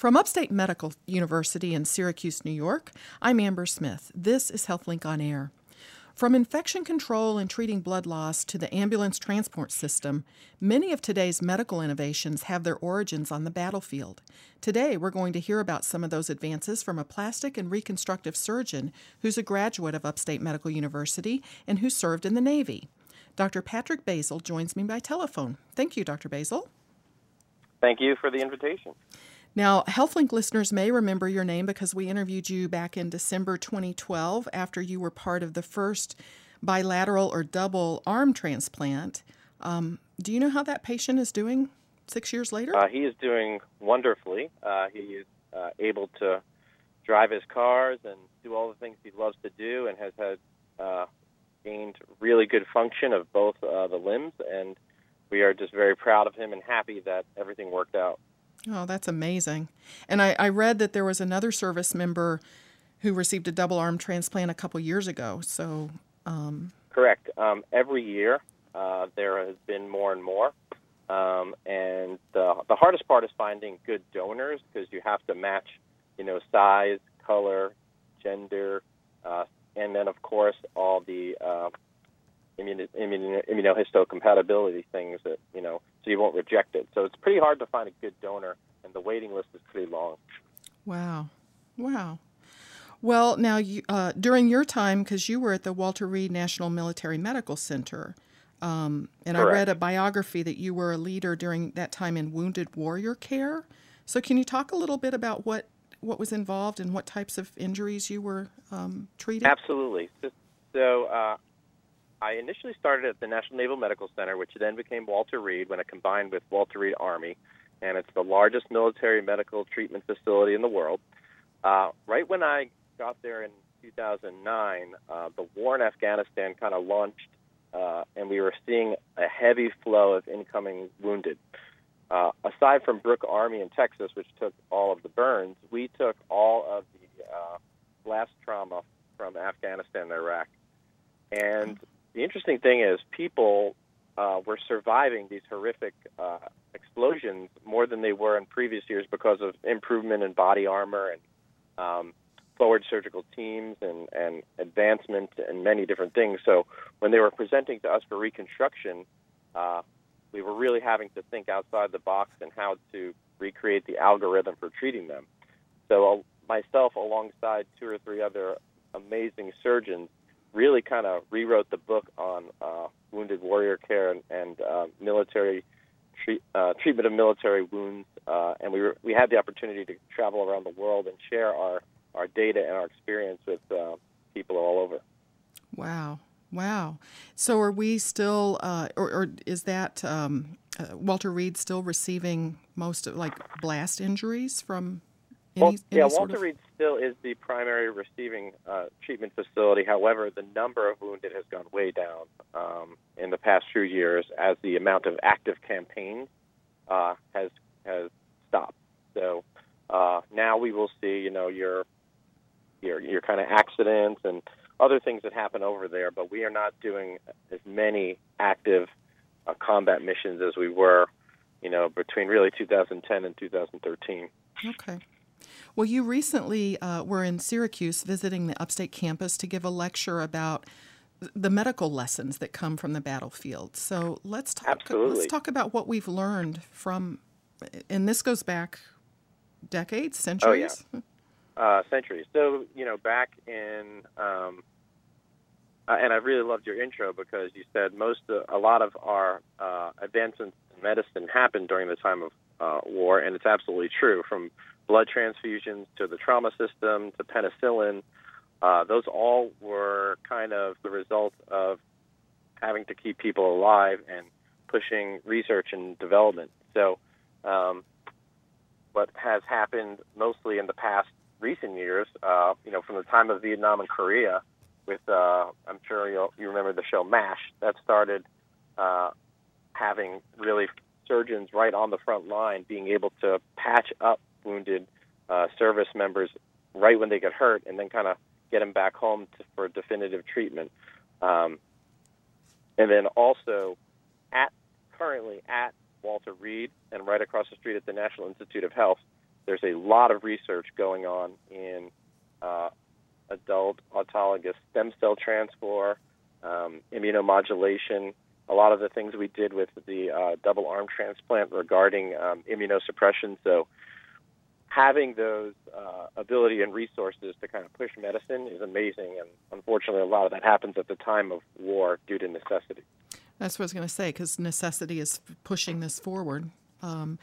From Upstate Medical University in Syracuse, New York, I'm Amber Smith. This is HealthLink on Air. From infection control and treating blood loss to the ambulance transport system, many of today's medical innovations have their origins on the battlefield. Today, we're going to hear about some of those advances from a plastic and reconstructive surgeon who's a graduate of Upstate Medical University and who served in the Navy. Dr. Patrick Basile joins me by telephone. Thank you, Dr. Basile. Thank you for the invitation. Now, HealthLink listeners may remember your name because we interviewed you back in December 2012 after you were part of the first bilateral or double arm transplant. Um, do you know how that patient is doing six years later? Uh, he is doing wonderfully. Uh, he is uh, able to drive his cars and do all the things he loves to do and has had uh, gained really good function of both uh, the limbs. And we are just very proud of him and happy that everything worked out. Oh, that's amazing. And I, I read that there was another service member who received a double arm transplant a couple years ago. So, um... correct. Um, every year uh, there has been more and more. Um, and the, the hardest part is finding good donors because you have to match, you know, size, color, gender, uh, and then of course all the uh, immuno, immuno, immunohistocompatibility things that you know, so you won't reject it. So it's pretty hard to find a good donor, and the waiting list is pretty long. Wow, wow. Well, now you, uh, during your time, because you were at the Walter Reed National Military Medical Center, um, and Correct. I read a biography that you were a leader during that time in wounded warrior care. So, can you talk a little bit about what what was involved and what types of injuries you were um, treating? Absolutely. So, so uh, I initially started at the National Naval Medical Center, which then became Walter Reed when it combined with Walter Reed Army, and it's the largest military medical treatment facility in the world. Uh, right when I got there in 2009, uh, the war in Afghanistan kind of launched, uh, and we were seeing a heavy flow of incoming wounded. Uh, aside from Brooke Army in Texas, which took all of the burns, we took all of the uh, blast trauma from Afghanistan and Iraq. And the interesting thing is, people uh, were surviving these horrific uh, explosions more than they were in previous years because of improvement in body armor and um, forward surgical teams and, and advancement and many different things. So when they were presenting to us for reconstruction, uh, we were really having to think outside the box and how to recreate the algorithm for treating them. So uh, myself, alongside two or three other amazing surgeons, really kind of rewrote the book on uh, wounded warrior care and, and uh, military treat, uh, treatment of military wounds. Uh, and we were, we had the opportunity to travel around the world and share our, our data and our experience with uh, people all over. Wow. Wow. So are we still, uh, or, or, is that um, uh, Walter Reed still receiving most of like blast injuries from any, well, yeah, any Walter of... Reed still is the primary receiving uh, treatment facility. However, the number of wounded has gone way down um, in the past few years as the amount of active campaigns uh, has has stopped. So uh, now we will see, you know, your your your kind of accidents and other things that happen over there. But we are not doing as many active uh, combat missions as we were, you know, between really 2010 and 2013. Okay. Well, you recently uh, were in Syracuse visiting the upstate campus to give a lecture about the medical lessons that come from the battlefield. So let's talk. Absolutely. Let's talk about what we've learned from, and this goes back decades, centuries. Oh yeah, uh, centuries. So you know, back in, um, uh, and I really loved your intro because you said most, of, a lot of our uh, advancements in medicine happened during the time of uh, war, and it's absolutely true. From blood transfusions to the trauma system to penicillin, uh, those all were kind of the result of having to keep people alive and pushing research and development. So, um, what has happened mostly in the past recent years, uh, you know, from the time of Vietnam and Korea, with uh, I'm sure you remember the show MASH. That started uh, having really surgeons right on the front line being able to patch up wounded uh, service members right when they get hurt, and then kind of get them back home to, for definitive treatment. Um, and then also, at currently at Walter Reed and right across the street at the National Institute of Health, there's a lot of research going on in uh, adult autologous stem cell transfer, um, immunomodulation, a lot of the things we did with the uh, double arm transplant regarding um, immunosuppression. So having those uh, ability and resources to kind of push medicine is amazing. And unfortunately, a lot of that happens at the time of war due to necessity. That's what I was going to say because necessity is pushing this forward. Um,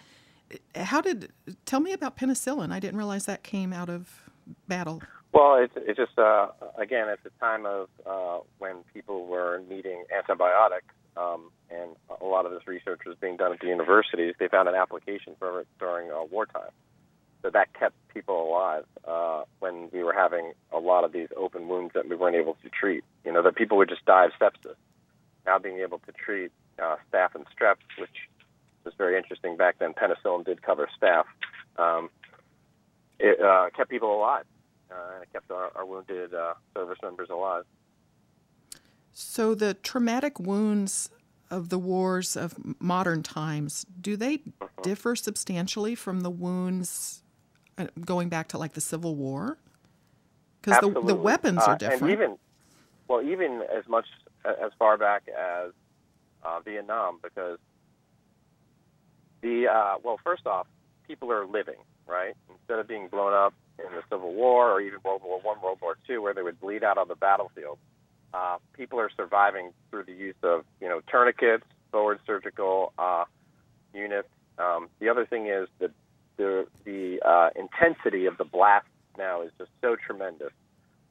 how did tell me about penicillin? I didn't realize that came out of battle. Well, it's, it's just uh, again at the time of uh, when people were needing antibiotics, um, and a lot of this research was being done at the universities. They found an application for it during uh, wartime, so that kept people alive uh, when we were having a lot of these open wounds that we weren't able to treat. You know, that people would just die of sepsis. Now being able to treat uh, staph and strep, which was very interesting back then. Penicillin did cover staph. Um, it uh, kept people alive, uh, and it kept our, our wounded uh, service members alive. So the traumatic wounds of the wars of modern times do they uh-huh. differ substantially from the wounds uh, going back to like the Civil War? Because the, the weapons are different. Uh, and even, well, even as much as far back as uh, Vietnam, because the uh, well, first off, people are living right instead of being blown up in the Civil War or even World War One, World War Two, where they would bleed out on the battlefield. Uh, people are surviving through the use of you know tourniquets, forward surgical uh, units. Um, the other thing is that the the uh, intensity of the blast now is just so tremendous.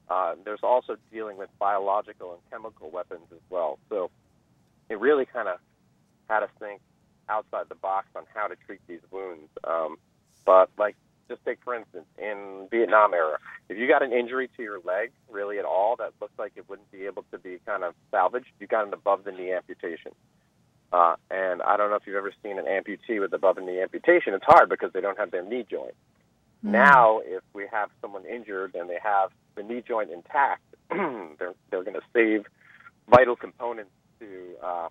Uh, there's also dealing with biological and chemical weapons as well. So it really kind of had us think outside the box on how to treat these wounds. Um, but like, just take for instance, in Vietnam era, if you got an injury to your leg, really at all, that looks like it wouldn't be able to be kind of salvaged, you got an above the knee amputation. Uh, and I don't know if you've ever seen an amputee with above the knee amputation. It's hard because they don't have their knee joint. Mm. Now, if we have someone injured and they have the knee joint intact, they're they're going to save vital components to uh,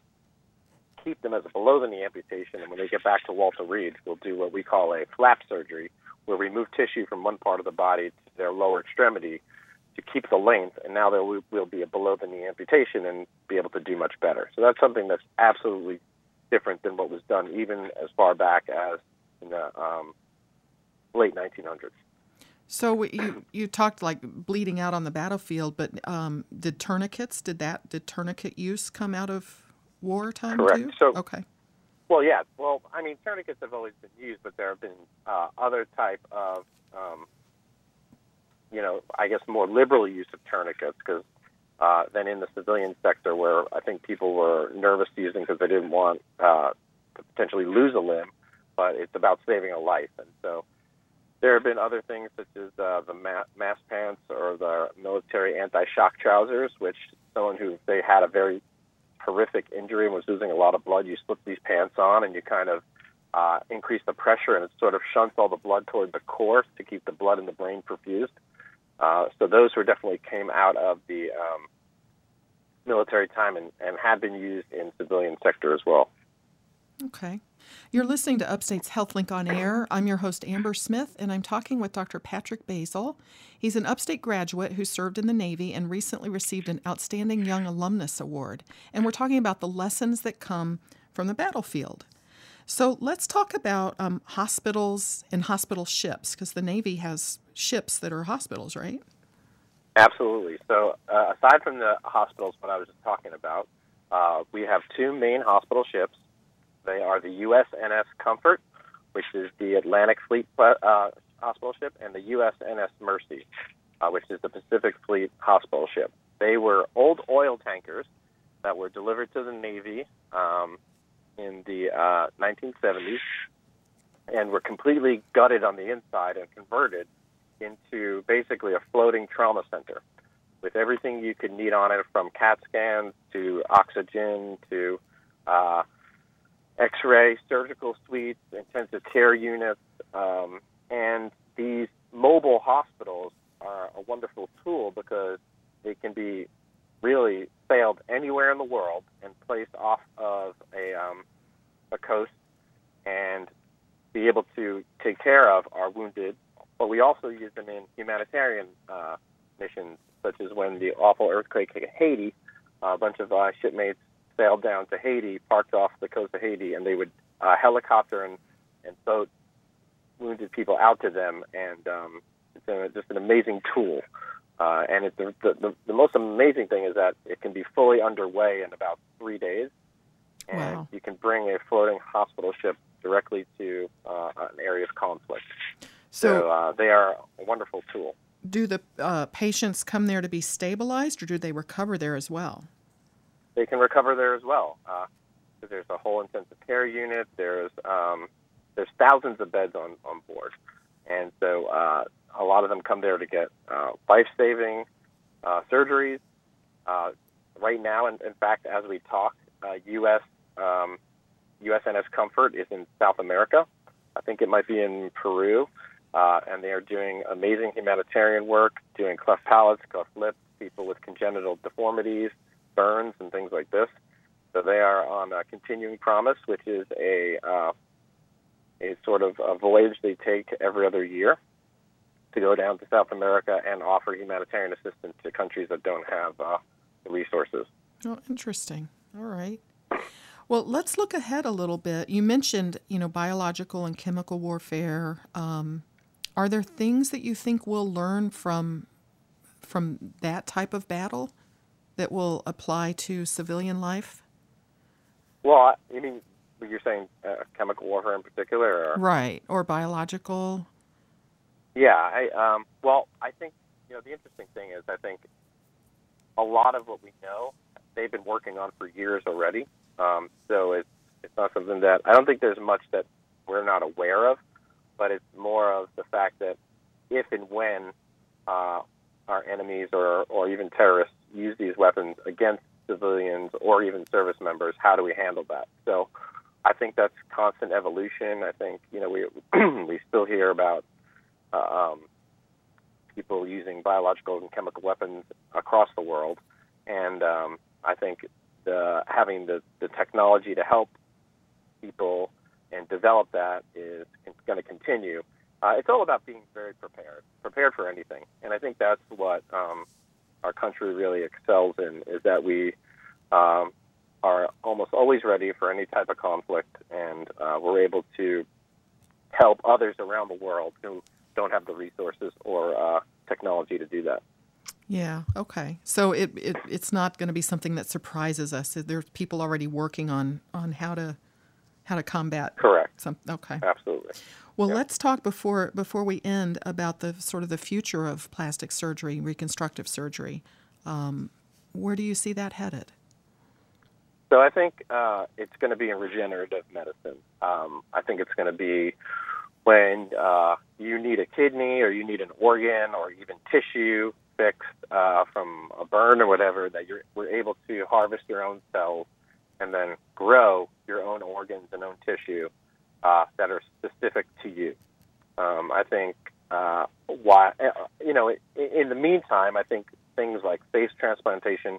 keep them as a below the knee amputation. And when they get back to Walter Reed, we'll do what we call a flap surgery, where we move tissue from one part of the body to their lower extremity to keep the length. And now there will be a below the knee amputation and be able to do much better. So that's something that's absolutely different than what was done even as far back as in the um, late 1900s. So you you talked like bleeding out on the battlefield, but um, did tourniquets? Did that did tourniquet use come out of wartime Correct. too? So, okay. Well, yeah. Well, I mean, tourniquets have always been used, but there have been uh, other type of, um, you know, I guess more liberal use of tourniquets because uh, than in the civilian sector, where I think people were nervous using because they didn't want uh, to potentially lose a limb, but it's about saving a life, and so. There have been other things such as uh, the ma- MAST pants or the military anti-shock trousers, which someone who they had a very horrific injury and was losing a lot of blood, you slip these pants on and you kind of uh, increase the pressure and it sort of shunts all the blood toward the core to keep the blood in the brain perfused. Uh, so those were definitely came out of the um, military time and, and have been used in civilian sector as well. Okay. You're listening to Upstate's HealthLink on Air. I'm your host, Amber Smith, and I'm talking with Dr. Patrick Basile. He's an Upstate graduate who served in the Navy and recently received an Outstanding Young Alumnus Award. And we're talking about the lessons that come from the battlefield. So let's talk about um, hospitals and hospital ships, because the Navy has ships that are hospitals, right? Absolutely. So, uh, aside from the hospitals, what I was just talking about, uh, we have two main hospital ships they are the USNS Comfort, which is the Atlantic Fleet uh, hospital ship, and the USNS Mercy, uh, which is the Pacific Fleet hospital ship. They were old oil tankers that were delivered to the Navy um, in the uh, 1970s and were completely gutted on the inside and converted into basically a floating trauma center with everything you could need on it from CAT scans to oxygen to uh, X-ray surgical suites, intensive care units, um, and these mobile hospitals are a wonderful tool because they can be really sailed anywhere in the world and placed off of a um, a coast and be able to take care of our wounded but we also use them in humanitarian uh, missions, such as when the awful earthquake hit Haiti. A bunch of uh, shipmates sailed down to Haiti, parked off the coast of Haiti, and they would uh, helicopter and, and boat wounded people out to them. And um, it's a, just an amazing tool. Uh, and it, the, the, the most amazing thing is that it can be fully underway in about three days. And Wow. you can bring a floating hospital ship directly to uh, an area of conflict. So, So, uh, they are a wonderful tool. do the uh, patients come there to be stabilized, or do they recover there as well? They can recover there as well. Uh, there's a whole intensive care unit. There's um, there's thousands of beds on, on board, and so uh, a lot of them come there to get uh, life-saving uh, surgeries. Uh, right now, in, in fact, as we talk, uh, U.S. Um, USNS Comfort is in South America. I think it might be in Peru, uh, and they are doing amazing humanitarian work, doing cleft palates, cleft lips, people with congenital deformities, burns, and things like this. So they are on a continuing promise, which is a uh, a sort of a voyage they take every other year to go down to South America and offer humanitarian assistance to countries that don't have uh, the resources. Oh, interesting. All right. Well, let's look ahead a little bit. You mentioned, you know, biological and chemical warfare. Um, are there things that you think we'll learn from from that type of battle that will apply to civilian life? Well, I- you mean you're saying uh, chemical warfare in particular? Or? Right. Or biological? Yeah, I um well, I think you know the interesting thing is I think a lot of what we know they've been working on for years already. Um, so it's it's not something that I don't think there's much that we're not aware of, but it's more of the fact that if and when uh, our enemies or or even terrorists use these weapons against civilians or even service members, how do we handle that? So I think that's constant evolution. I think you know we we still hear about uh, um, people using biological and chemical weapons across the world, and um, I think the, having the, the technology to help people and develop that is going to continue. Uh, it's all about being very prepared, prepared for anything, and I think that's what um, our country really excels in is that we um, are almost always ready for any type of conflict, and uh, we're able to help others around the world who don't have the resources or uh, technology to do that. Yeah. Okay. So it, it it's not going to be something that surprises us. There's people already working on on how to how to combat Correct. some. Okay. Absolutely. Well, let's talk before before we end about the sort of the future of plastic surgery, reconstructive surgery. Um, where do you see that headed? So I think uh, it's going to be in regenerative medicine. Um, I think it's going to be when uh, you need a kidney or you need an organ or even tissue fixed uh, from a burn or whatever that you're we're able to harvest your own cells and then grow your own organs and own tissue uh, that are specific to you. Um, I think uh, why you know in, in the meantime, I think things like face transplantation,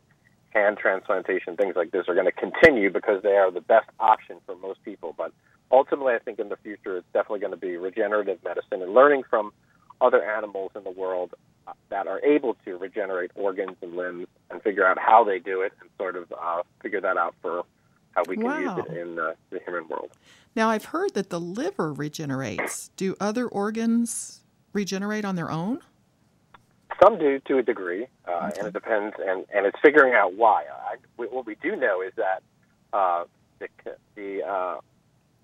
hand transplantation, things like this are going to continue because they are the best option for most people. But ultimately, I think in the future, it's definitely going to be regenerative medicine and learning from other animals in the world uh, that are able to regenerate organs and limbs and figure out how they do it and sort of uh, figure that out for how we can Wow. use it in uh, the human world. Now, I've heard that the liver regenerates. Do other organs regenerate on their own? Some do to a degree, uh, and it depends, and, and it's figuring out why. I, what we do know is that uh, the the, uh,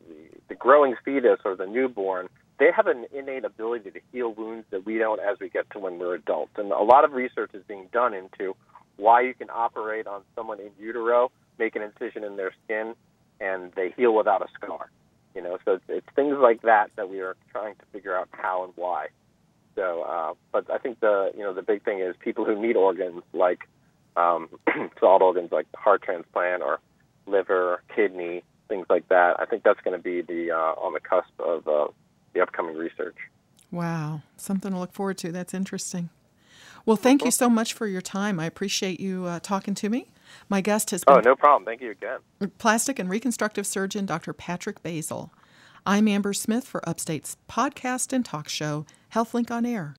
the the growing fetus or the newborn they have an innate ability to heal wounds that we don't as we get to when we're adults, and a lot of research is being done into why you can operate on someone in utero, make an incision in their skin, and they heal without a scar. You know, so it's, it's things like that that we are trying to figure out how and why. So, uh, but I think the you know the big thing is people who need organs like um, solid organs like heart transplant or liver, kidney, things like that. I think that's going to be the uh, on the cusp of uh, the upcoming research. Wow, something to look forward to. That's interesting. Well, thank you so much for your time. I appreciate you uh, talking to me. My guest has oh, been Oh, no problem. Thank you again. plastic and reconstructive surgeon Dr. Patrick Basile. I'm Amber Smith for Upstate's podcast and talk show, HealthLink on Air.